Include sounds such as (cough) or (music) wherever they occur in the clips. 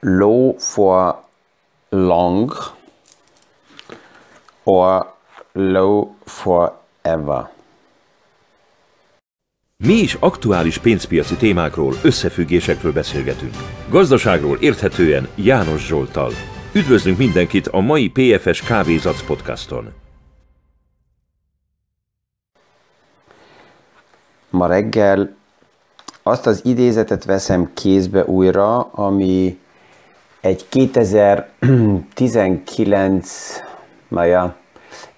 low for long or low forever. Mi is aktuális pénzpiaci témákról, összefüggésekről beszélgetünk. Gazdaságról érthetően János Zsoltal. Üdvözlünk mindenkit a mai PFS Kávézac podcaston. Ma reggel azt az idézetet veszem kézbe újra, ami egy 2019 maja,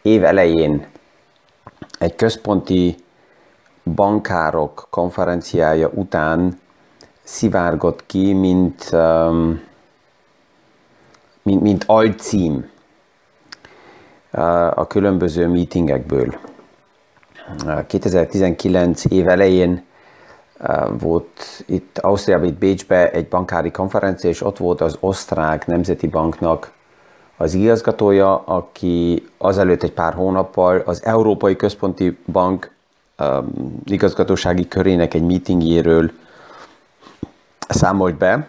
év elején egy központi bankárok konferenciája után szivárgott ki, mint, um, mint, mint alcím uh, a különböző meetingekből. 2019 év elején uh, volt itt Ausztriában, itt Bécsbe egy bankári konferencia, és ott volt az osztrák nemzeti banknak az igazgatója, aki azelőtt egy pár hónappal az Európai Központi Bank um, igazgatósági körének egy meetingjéről számolt be.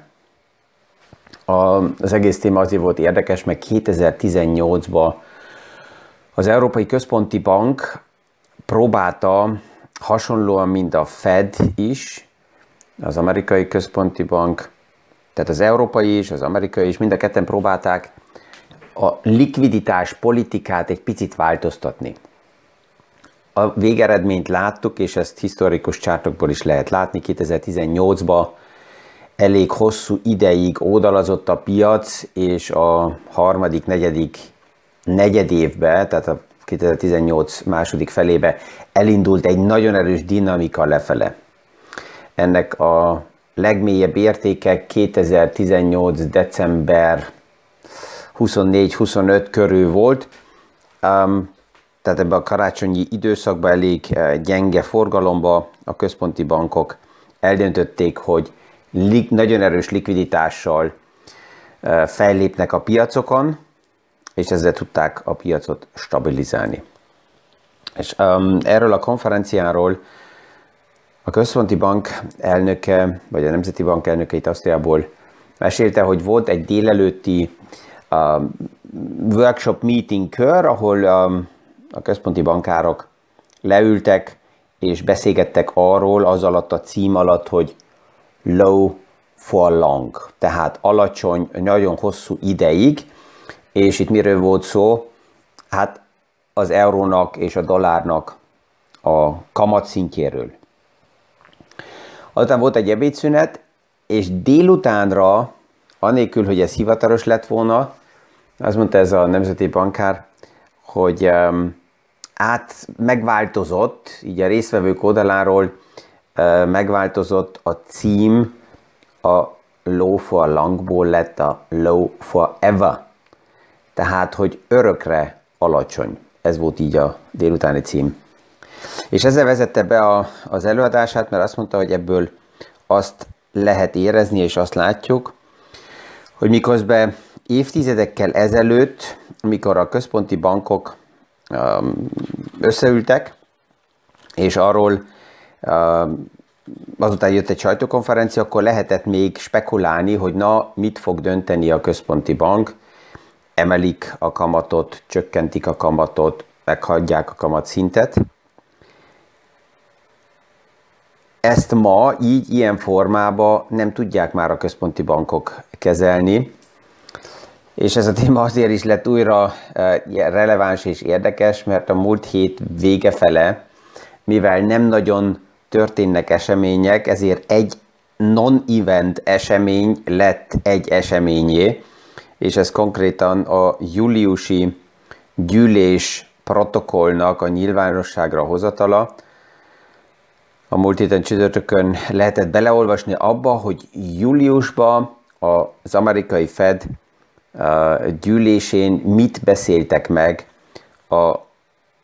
A, az egész téma azért volt érdekes, mert 2018-ban az Európai Központi Bank próbálta hasonlóan, mint a Fed is, az Amerikai Központi Bank, tehát az Európai is, az Amerikai is, mind a ketten próbálták a likviditás politikát egy picit változtatni. A végeredményt láttuk, és ezt historikus csártokból is lehet látni, 2018-ban elég hosszú ideig ódalazott a piac, és a harmadik, negyedik negyedévbe, tehát a 2018 második felébe elindult egy nagyon erős dinamika lefele. Ennek a legmélyebb értéke 2018. december 24-25 körül volt, um, tehát ebben a karácsonyi időszakban elég uh, gyenge forgalomba a központi bankok eldöntötték, hogy li- nagyon erős likviditással uh, fellépnek a piacokon, és ezzel tudták a piacot stabilizálni. És um, erről a konferenciáról a központi bank elnöke, vagy a Nemzeti Bank elnöke itt Ausztriából mesélte, hogy volt egy délelőtti uh, workshop meeting kör, ahol um, a központi bankárok leültek és beszélgettek arról az alatt a cím alatt, hogy low for long, tehát alacsony, nagyon hosszú ideig, és itt miről volt szó? Hát az eurónak és a dollárnak a kamatszintjéről. Azután volt egy ebédszünet, és délutánra, anélkül, hogy ez hivatalos lett volna, azt mondta ez a nemzeti bankár, hogy um, át megváltozott, így a résztvevők oldaláról uh, megváltozott a cím, a low for longból lett a low for ever. Tehát, hogy örökre alacsony. Ez volt így a délutáni cím. És ezzel vezette be a, az előadását, mert azt mondta, hogy ebből azt lehet érezni, és azt látjuk, hogy miközben évtizedekkel ezelőtt, amikor a központi bankok um, összeültek, és arról um, azután jött egy sajtókonferencia, akkor lehetett még spekulálni, hogy na, mit fog dönteni a központi bank, emelik a kamatot, csökkentik a kamatot, meghagyják a kamat szintet. Ezt ma így, ilyen formában nem tudják már a központi bankok kezelni, és ez a téma azért is lett újra eh, releváns és érdekes, mert a múlt hét vége fele, mivel nem nagyon történnek események, ezért egy non-event esemény lett egy eseményé, és ez konkrétan a júliusi gyűlés protokollnak a nyilvánosságra hozatala. A múlt héten csütörtökön lehetett beleolvasni abba, hogy júliusban az amerikai Fed gyűlésén mit beszéltek meg a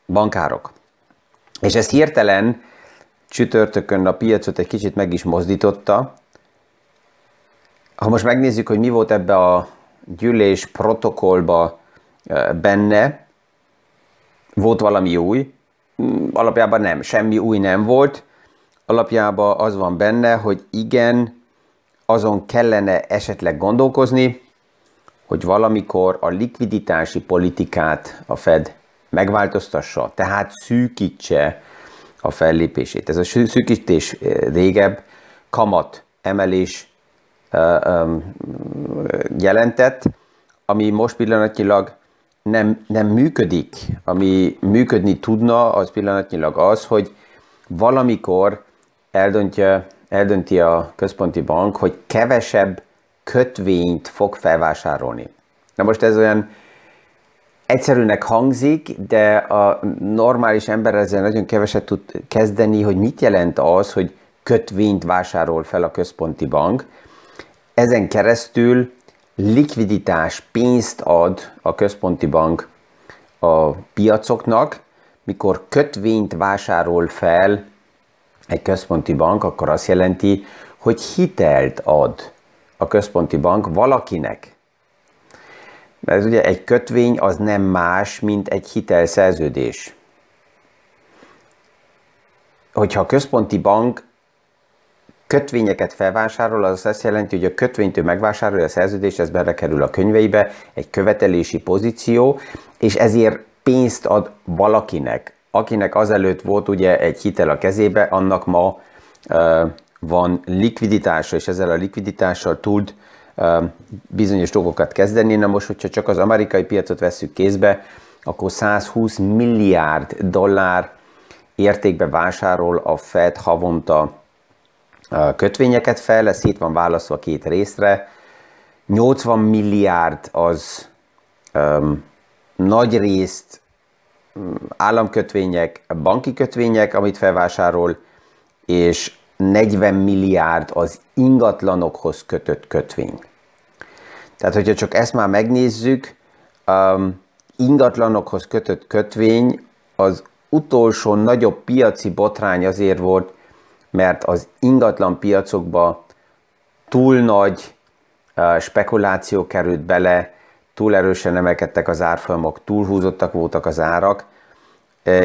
bankárok. És ez hirtelen csütörtökön a piacot egy kicsit meg is mozdította. Ha most megnézzük, hogy mi volt ebbe a gyűlés protokollba benne, volt valami új, alapjában nem, semmi új nem volt, alapjában az van benne, hogy igen, azon kellene esetleg gondolkozni, hogy valamikor a likviditási politikát a Fed megváltoztassa, tehát szűkítse a fellépését. Ez a szűkítés régebb kamat emelés jelentett, ami most pillanatnyilag nem, nem működik. Ami működni tudna, az pillanatnyilag az, hogy valamikor eldöntje, eldönti a központi bank, hogy kevesebb kötvényt fog felvásárolni. Na most ez olyan egyszerűnek hangzik, de a normális ember ezzel nagyon keveset tud kezdeni, hogy mit jelent az, hogy kötvényt vásárol fel a központi bank. Ezen keresztül likviditás, pénzt ad a központi bank a piacoknak, mikor kötvényt vásárol fel egy központi bank, akkor azt jelenti, hogy hitelt ad a központi bank valakinek. Mert ugye egy kötvény az nem más, mint egy hitelszerződés. Hogyha a központi bank kötvényeket felvásárol, az azt jelenti, hogy a kötvénytől megvásárolja a szerződést, ez belekerül a könyveibe, egy követelési pozíció, és ezért pénzt ad valakinek, akinek azelőtt volt ugye egy hitel a kezébe, annak ma uh, van likviditása, és ezzel a likviditással tud uh, bizonyos dolgokat kezdeni. Na most, hogyha csak az amerikai piacot vesszük kézbe, akkor 120 milliárd dollár értékbe vásárol a Fed havonta kötvényeket fel, ez szét van válaszolva két részre. 80 milliárd az um, nagy részt államkötvények, banki kötvények, amit felvásárol, és 40 milliárd az ingatlanokhoz kötött kötvény. Tehát, hogyha csak ezt már megnézzük, um, ingatlanokhoz kötött kötvény az utolsó nagyobb piaci botrány azért volt, mert az ingatlan piacokba túl nagy spekuláció került bele, túl erősen emelkedtek az árfolyamok, túlhúzottak voltak az árak,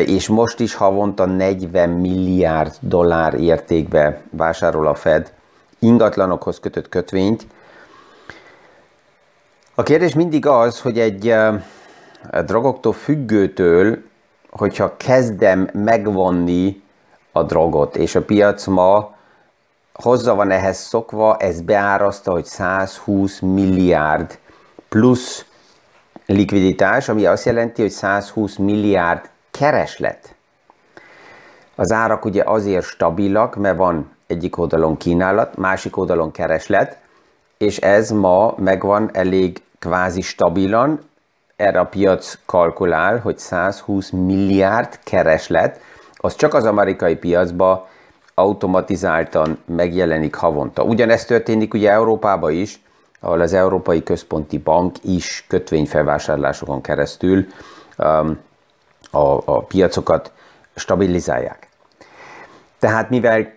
és most is havonta 40 milliárd dollár értékbe vásárol a Fed ingatlanokhoz kötött kötvényt. A kérdés mindig az, hogy egy drogoktól függőtől, hogyha kezdem megvonni a drogot, és a piac ma hozzá van ehhez szokva, ez beáraszta, hogy 120 milliárd plusz likviditás, ami azt jelenti, hogy 120 milliárd kereslet. Az árak ugye azért stabilak, mert van egyik oldalon kínálat, másik oldalon kereslet, és ez ma megvan elég kvázi stabilan, erre a piac kalkulál, hogy 120 milliárd kereslet, az csak az amerikai piacba automatizáltan megjelenik havonta. Ugyanezt történik ugye Európában is, ahol az Európai Központi Bank is kötvényfelvásárlásokon keresztül um, a, a piacokat stabilizálják. Tehát mivel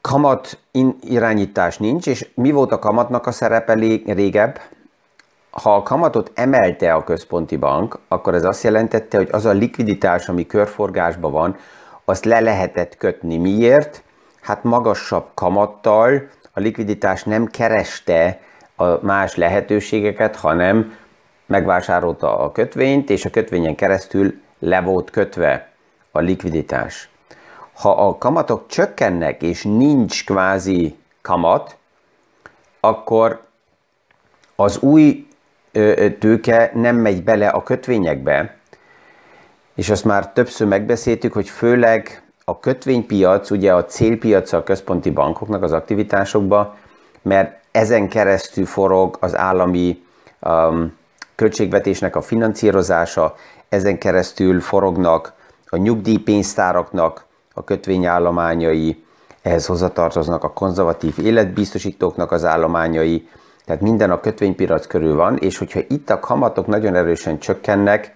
kamat irányítás nincs, és mi volt a kamatnak a szerepe régebb? Ha a kamatot emelte a központi bank, akkor ez azt jelentette, hogy az a likviditás, ami körforgásban van, azt le lehetett kötni. Miért? Hát magasabb kamattal a likviditás nem kereste a más lehetőségeket, hanem megvásárolta a kötvényt, és a kötvényen keresztül le volt kötve a likviditás. Ha a kamatok csökkennek, és nincs kvázi kamat, akkor az új tőke nem megy bele a kötvényekbe, és azt már többször megbeszéltük, hogy főleg a kötvénypiac, ugye a célpiac a központi bankoknak az aktivitásokba, mert ezen keresztül forog az állami um, költségvetésnek a finanszírozása, ezen keresztül forognak a nyugdíjpénztáraknak a kötvényállományai, ehhez hozzatartoznak a konzervatív életbiztosítóknak az állományai, tehát minden a kötvénypiac körül van, és hogyha itt a kamatok nagyon erősen csökkennek,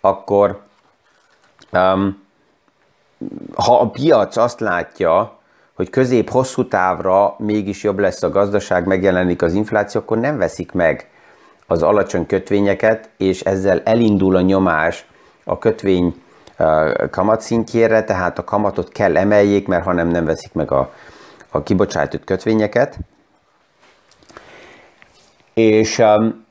akkor um, ha a piac azt látja, hogy közép-hosszú távra mégis jobb lesz a gazdaság, megjelenik az infláció, akkor nem veszik meg az alacsony kötvényeket, és ezzel elindul a nyomás a kötvény kamatszintjére, tehát a kamatot kell emeljék, mert ha nem, nem veszik meg a, a kibocsátott kötvényeket. És um,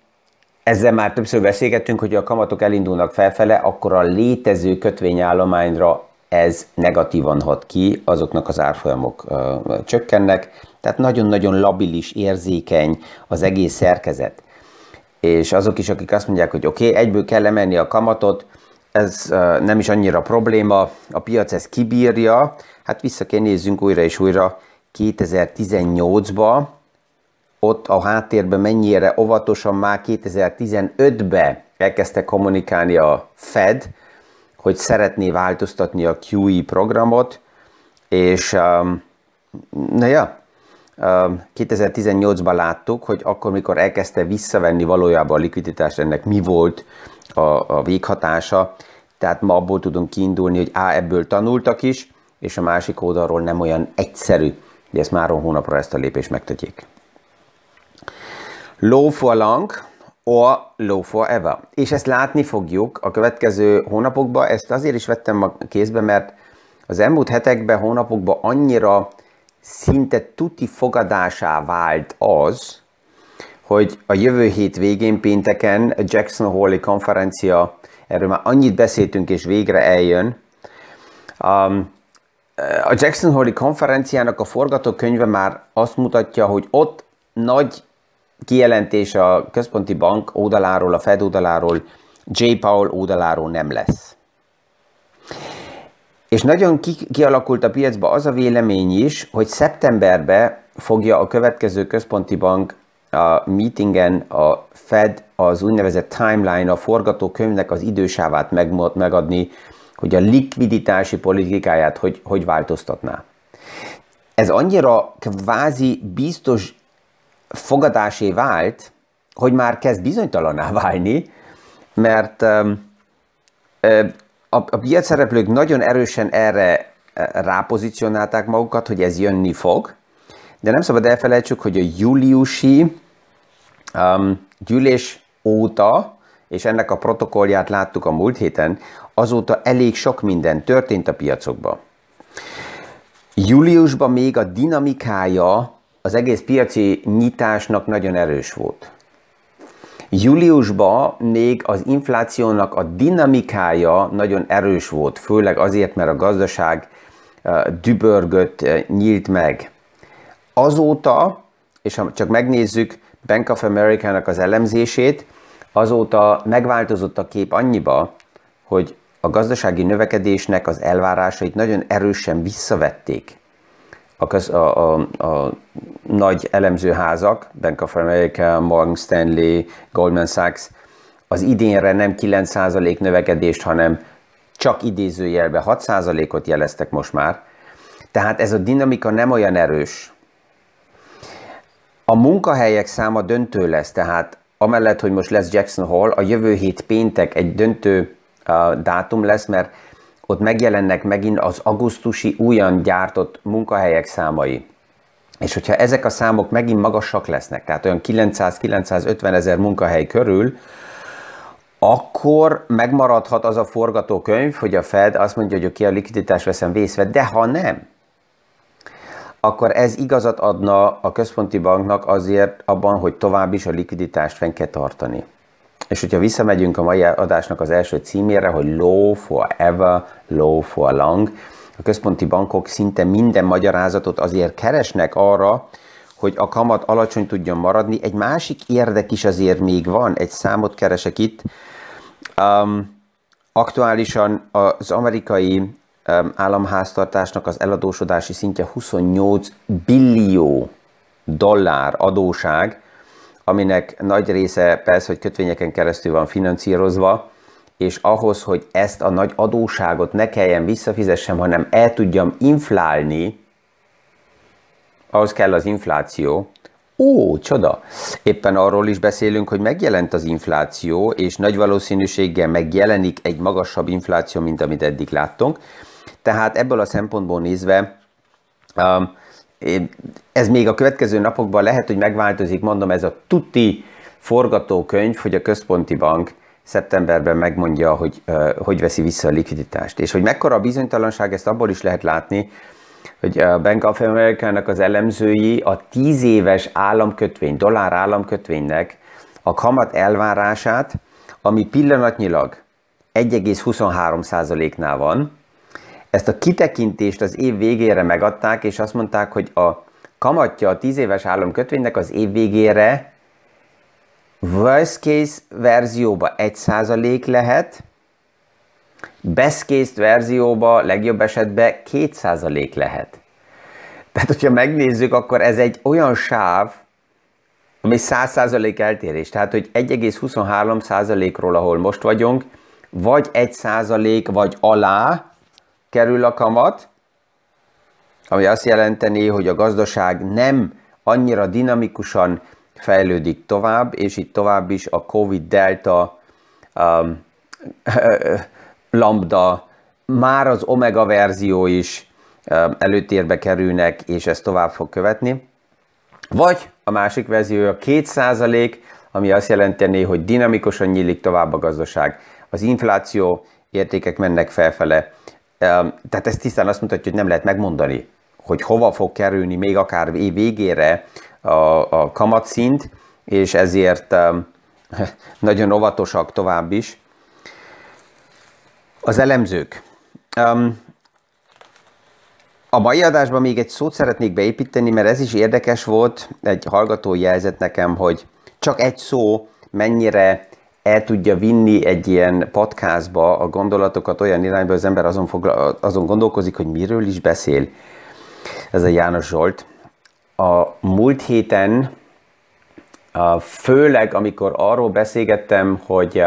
ezzel már többször beszélgettünk, hogy a kamatok elindulnak felfele, akkor a létező kötvényállományra ez negatívan hat ki, azoknak az árfolyamok uh, csökkennek, tehát nagyon-nagyon labilis, érzékeny az egész szerkezet. És azok is, akik azt mondják, hogy oké, okay, egyből kell emelni a kamatot, ez uh, nem is annyira probléma, a piac ezt kibírja, hát vissza kell nézzünk újra és újra. 2018-ba, ott a háttérben mennyire óvatosan már 2015-ben elkezdte kommunikálni a Fed, hogy szeretné változtatni a QE programot, és um, na ja, 2018-ban um, láttuk, hogy akkor, mikor elkezdte visszavenni valójában a likviditást, ennek mi volt a, a véghatása, tehát ma abból tudunk kiindulni, hogy á, ebből tanultak is, és a másik oldalról nem olyan egyszerű, hogy ezt már hónapra ezt a lépést megtegyék. Low for long, or low forever. És ezt látni fogjuk a következő hónapokban. Ezt azért is vettem a kézbe, mert az elmúlt hetekben, hónapokban annyira szinte tuti fogadásá vált az, hogy a jövő hét végén pénteken a Jackson Hole konferencia, erről már annyit beszéltünk, és végre eljön. Um, a Jackson Hole konferenciának a forgatókönyve már azt mutatja, hogy ott nagy kijelentés a központi bank oldaláról, a Fed oldaláról, J. Powell oldaláról nem lesz. És nagyon ki- kialakult a piacba az a vélemény is, hogy szeptemberben fogja a következő központi bank a meetingen a Fed az úgynevezett timeline, a forgatókönyvnek az idősávát megadni, hogy a likviditási politikáját hogy, hogy változtatná. Ez annyira kvázi biztos fogadásé vált, hogy már kezd bizonytalaná válni, mert a, a piacszereplők nagyon erősen erre rápozícionálták magukat, hogy ez jönni fog, de nem szabad elfelejtsük, hogy a júliusi um, gyűlés óta, és ennek a protokollját láttuk a múlt héten, azóta elég sok minden történt a piacokban. Júliusban még a dinamikája az egész piaci nyitásnak nagyon erős volt. Júliusban még az inflációnak a dinamikája nagyon erős volt, főleg azért, mert a gazdaság dübörgött, nyílt meg. Azóta, és ha csak megnézzük Bank of America-nak az elemzését, azóta megváltozott a kép annyiba, hogy a gazdasági növekedésnek az elvárásait nagyon erősen visszavették a, köz, a, a, a nagy elemzőházak, Bank of America, Morgan Stanley, Goldman Sachs, az idénre nem 9% növekedést, hanem csak idézőjelbe 6%-ot jeleztek most már. Tehát ez a dinamika nem olyan erős. A munkahelyek száma döntő lesz, tehát amellett, hogy most lesz Jackson Hall, a jövő hét péntek egy döntő uh, dátum lesz, mert ott megjelennek megint az augusztusi újan gyártott munkahelyek számai. És hogyha ezek a számok megint magasak lesznek, tehát olyan 900-950 ezer munkahely körül, akkor megmaradhat az a forgatókönyv, hogy a Fed azt mondja, hogy oké, a likviditás veszem vészve, de ha nem, akkor ez igazat adna a központi banknak azért abban, hogy tovább is a likviditást fenn kell tartani. És hogyha visszamegyünk a mai adásnak az első címére, hogy low forever, low for long, a központi bankok szinte minden magyarázatot azért keresnek arra, hogy a kamat alacsony tudjon maradni. Egy másik érdek is azért még van, egy számot keresek itt. Um, aktuálisan az amerikai um, államháztartásnak az eladósodási szintje 28 billió dollár adóság, aminek nagy része persze, hogy kötvényeken keresztül van finanszírozva, és ahhoz, hogy ezt a nagy adóságot ne kelljen visszafizessem, hanem el tudjam inflálni, ahhoz kell az infláció. Ó, csoda! Éppen arról is beszélünk, hogy megjelent az infláció, és nagy valószínűséggel megjelenik egy magasabb infláció, mint amit eddig láttunk. Tehát ebből a szempontból nézve um, ez még a következő napokban lehet, hogy megváltozik, mondom, ez a tuti forgatókönyv, hogy a központi bank szeptemberben megmondja, hogy hogy veszi vissza a likviditást. És hogy mekkora a bizonytalanság, ezt abból is lehet látni, hogy a Bank of America-nak az elemzői a 10 éves államkötvény, dollár államkötvénynek a kamat elvárását, ami pillanatnyilag 1,23%-nál van, ezt a kitekintést az év végére megadták, és azt mondták, hogy a kamatja a 10 éves államkötvénynek az év végére worst case verzióba 1% lehet, best case verzióba legjobb esetben 2% lehet. Tehát, hogyha megnézzük, akkor ez egy olyan sáv, ami 100% eltérés. Tehát, hogy 1,23%-ról, ahol most vagyunk, vagy 1% vagy alá kerül a kamat, ami azt jelenteni, hogy a gazdaság nem annyira dinamikusan fejlődik tovább, és itt tovább is a COVID delta, um, (laughs) lambda, már az omega verzió is um, előtérbe kerülnek, és ez tovább fog követni. Vagy a másik verzió a 2% ami azt jelenteni, hogy dinamikusan nyílik tovább a gazdaság. Az infláció értékek mennek felfele. Tehát ez tisztán azt mutatja, hogy nem lehet megmondani, hogy hova fog kerülni még akár év végére a, a kamatszint, és ezért (laughs) nagyon óvatosak tovább is. Az elemzők. A mai adásban még egy szót szeretnék beépíteni, mert ez is érdekes volt. Egy hallgató jelzett nekem, hogy csak egy szó mennyire el tudja vinni egy ilyen podcastba a gondolatokat olyan irányba, az ember azon, fogla, azon gondolkozik, hogy miről is beszél. Ez a János Zsolt. A múlt héten, főleg amikor arról beszélgettem, hogy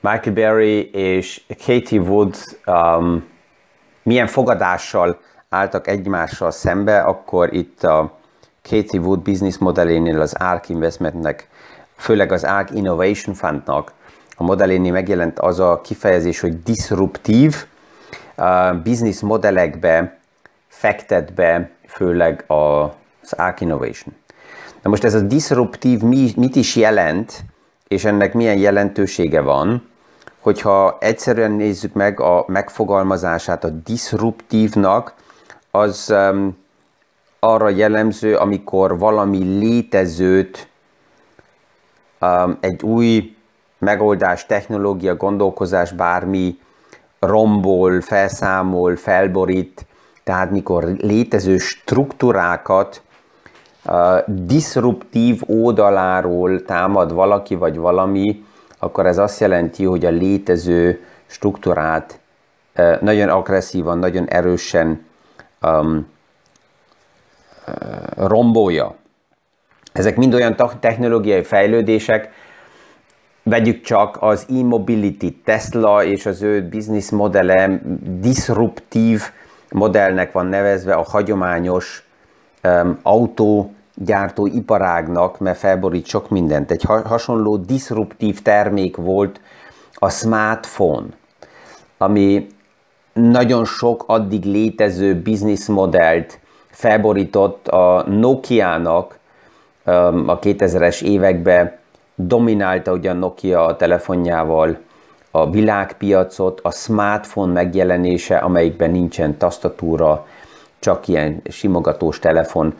Michael Berry és Katie Wood um, milyen fogadással álltak egymással szembe, akkor itt a Katie Wood business modellénél az ARK Investmentnek, főleg az ARK Innovation Fundnak a modellénél megjelent az a kifejezés, hogy disruptív uh, business modellekbe fektet be főleg az ARK Innovation. Na most ez a disruptív mit is jelent, és ennek milyen jelentősége van, hogyha egyszerűen nézzük meg a megfogalmazását a disruptívnak, az um, arra jellemző, amikor valami létezőt, egy új megoldás, technológia, gondolkozás, bármi rombol, felszámol, felborít, tehát mikor létező struktúrákat uh, disruptív oldaláról támad valaki vagy valami, akkor ez azt jelenti, hogy a létező struktúrát uh, nagyon agresszívan, nagyon erősen um, rombolja. Ezek mind olyan technológiai fejlődések, vegyük csak az e-mobility, Tesla és az ő business modelle disruptív modellnek van nevezve a hagyományos um, autógyártó iparágnak, mert felborít sok mindent. Egy ha- hasonló disruptív termék volt a smartphone, ami nagyon sok addig létező business modellt felborított a Nokia-nak a 2000-es években, dominálta ugyan Nokia a telefonjával a világpiacot, a smartphone megjelenése, amelyikben nincsen tasztatúra, csak ilyen simogatós telefon,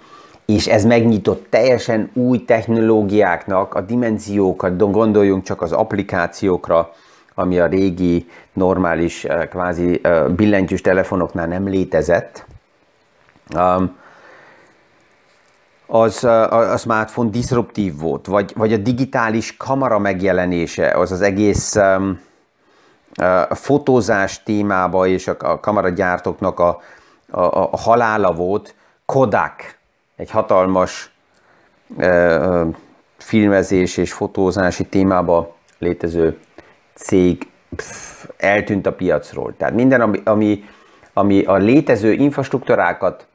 és ez megnyitott teljesen új technológiáknak a dimenziókat, gondoljunk csak az applikációkra, ami a régi, normális, eh, kvázi eh, billentyűs telefonoknál nem létezett. Um, az a, a smartphone disruptív volt, vagy, vagy a digitális kamera megjelenése, az az egész um, a fotózás témába és a, a kameragyártóknak a, a, a halála volt. Kodak, egy hatalmas uh, filmezés és fotózási témába létező cég pff, eltűnt a piacról. Tehát minden, ami, ami, ami a létező infrastruktúrákat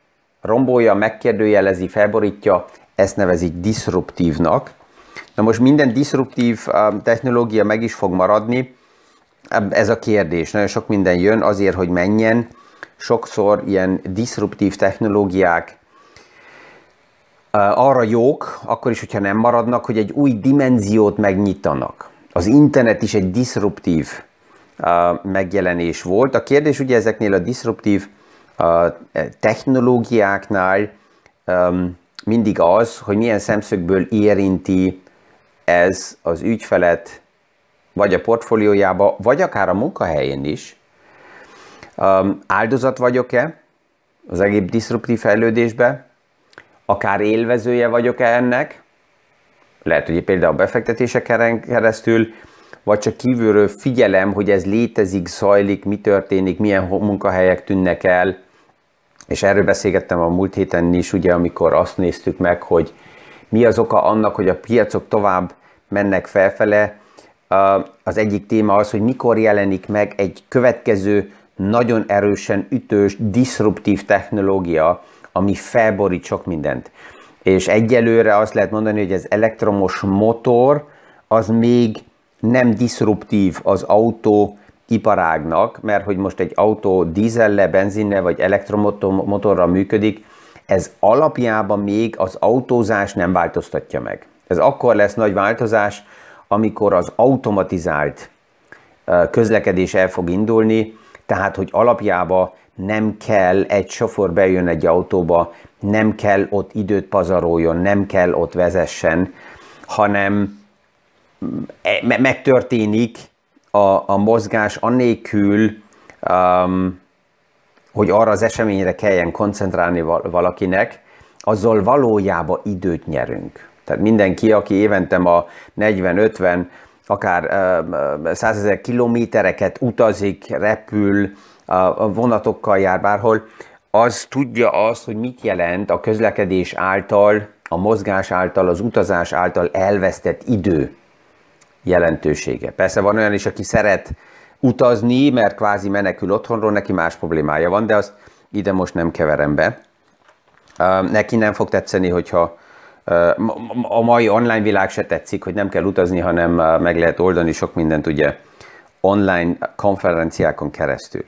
rombolja, megkérdőjelezi, felborítja, ezt nevezik disruptívnak. Na most minden disruptív technológia meg is fog maradni, ez a kérdés. Nagyon sok minden jön azért, hogy menjen. Sokszor ilyen disruptív technológiák arra jók, akkor is, hogyha nem maradnak, hogy egy új dimenziót megnyitanak. Az internet is egy disruptív megjelenés volt. A kérdés ugye ezeknél a disruptív a technológiáknál mindig az, hogy milyen szemszögből érinti ez az ügyfelet, vagy a portfóliójába, vagy akár a munkahelyén is. Áldozat vagyok-e az egész diszruptív fejlődésbe? Akár élvezője vagyok-e ennek? Lehet, hogy például a befektetéseken keresztül, vagy csak kívülről figyelem, hogy ez létezik, zajlik, mi történik, milyen munkahelyek tűnnek el, és erről beszélgettem a múlt héten is, ugye, amikor azt néztük meg, hogy mi az oka annak, hogy a piacok tovább mennek felfele. Az egyik téma az, hogy mikor jelenik meg egy következő nagyon erősen ütős, diszruptív technológia, ami felborít sok mindent. És egyelőre azt lehet mondani, hogy az elektromos motor az még nem diszruptív az autó iparágnak, mert hogy most egy autó dízelle, benzinne vagy elektromotorral működik, ez alapjában még az autózás nem változtatja meg. Ez akkor lesz nagy változás, amikor az automatizált közlekedés el fog indulni, tehát hogy alapjában nem kell egy sofőr bejön egy autóba, nem kell ott időt pazaroljon, nem kell ott vezessen, hanem megtörténik a, a mozgás annélkül, um, hogy arra az eseményre kelljen koncentrálni valakinek, azzal valójában időt nyerünk. Tehát mindenki, aki évente a 40-50, akár százezer kilométereket utazik, repül, a vonatokkal jár bárhol, az tudja azt, hogy mit jelent a közlekedés által, a mozgás által, az utazás által elvesztett idő jelentősége. Persze van olyan is, aki szeret utazni, mert kvázi menekül otthonról, neki más problémája van, de azt ide most nem keverem be. Neki nem fog tetszeni, hogyha a mai online világ se tetszik, hogy nem kell utazni, hanem meg lehet oldani sok mindent ugye online konferenciákon keresztül.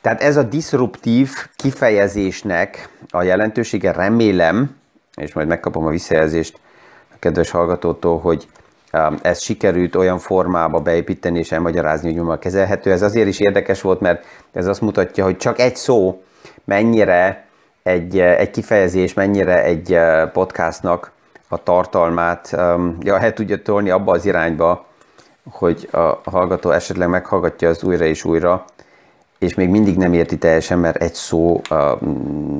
Tehát ez a disruptív kifejezésnek a jelentősége remélem, és majd megkapom a visszajelzést a kedves hallgatótól, hogy ezt sikerült olyan formába beépíteni és elmagyarázni, hogy ma kezelhető. Ez azért is érdekes volt, mert ez azt mutatja, hogy csak egy szó mennyire egy, egy kifejezés, mennyire egy podcastnak a tartalmát ja, el tudja tolni abba az irányba, hogy a hallgató esetleg meghallgatja az újra és újra, és még mindig nem érti teljesen, mert egy szó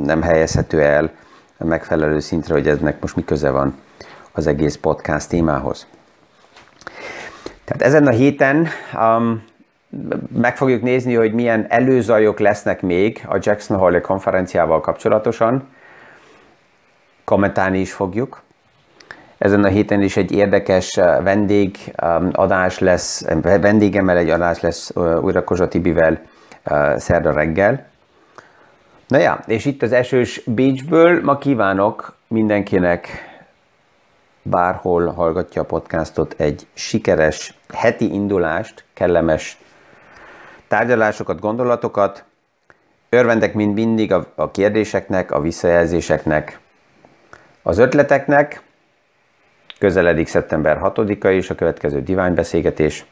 nem helyezhető el megfelelő szintre, hogy eznek most mi köze van az egész podcast témához. Tehát ezen a héten um, meg fogjuk nézni, hogy milyen előzajok lesznek még a Jackson Hole konferenciával kapcsolatosan. Kommentálni is fogjuk. Ezen a héten is egy érdekes uh, vendég um, adás lesz, vendégemmel egy adás lesz uh, újra Kozsa Tibivel uh, szerda reggel. Na ja, és itt az esős Beachből ma kívánok mindenkinek bárhol hallgatja a podcastot, egy sikeres heti indulást, kellemes tárgyalásokat, gondolatokat. Örvendek mind mindig a, kérdéseknek, a visszajelzéseknek, az ötleteknek. Közeledik szeptember 6-a és a következő diványbeszélgetés.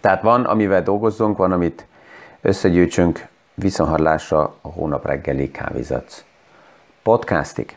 Tehát van, amivel dolgozzunk, van, amit összegyűjtsünk viszonhallásra a hónap reggeli kávézat podcastig.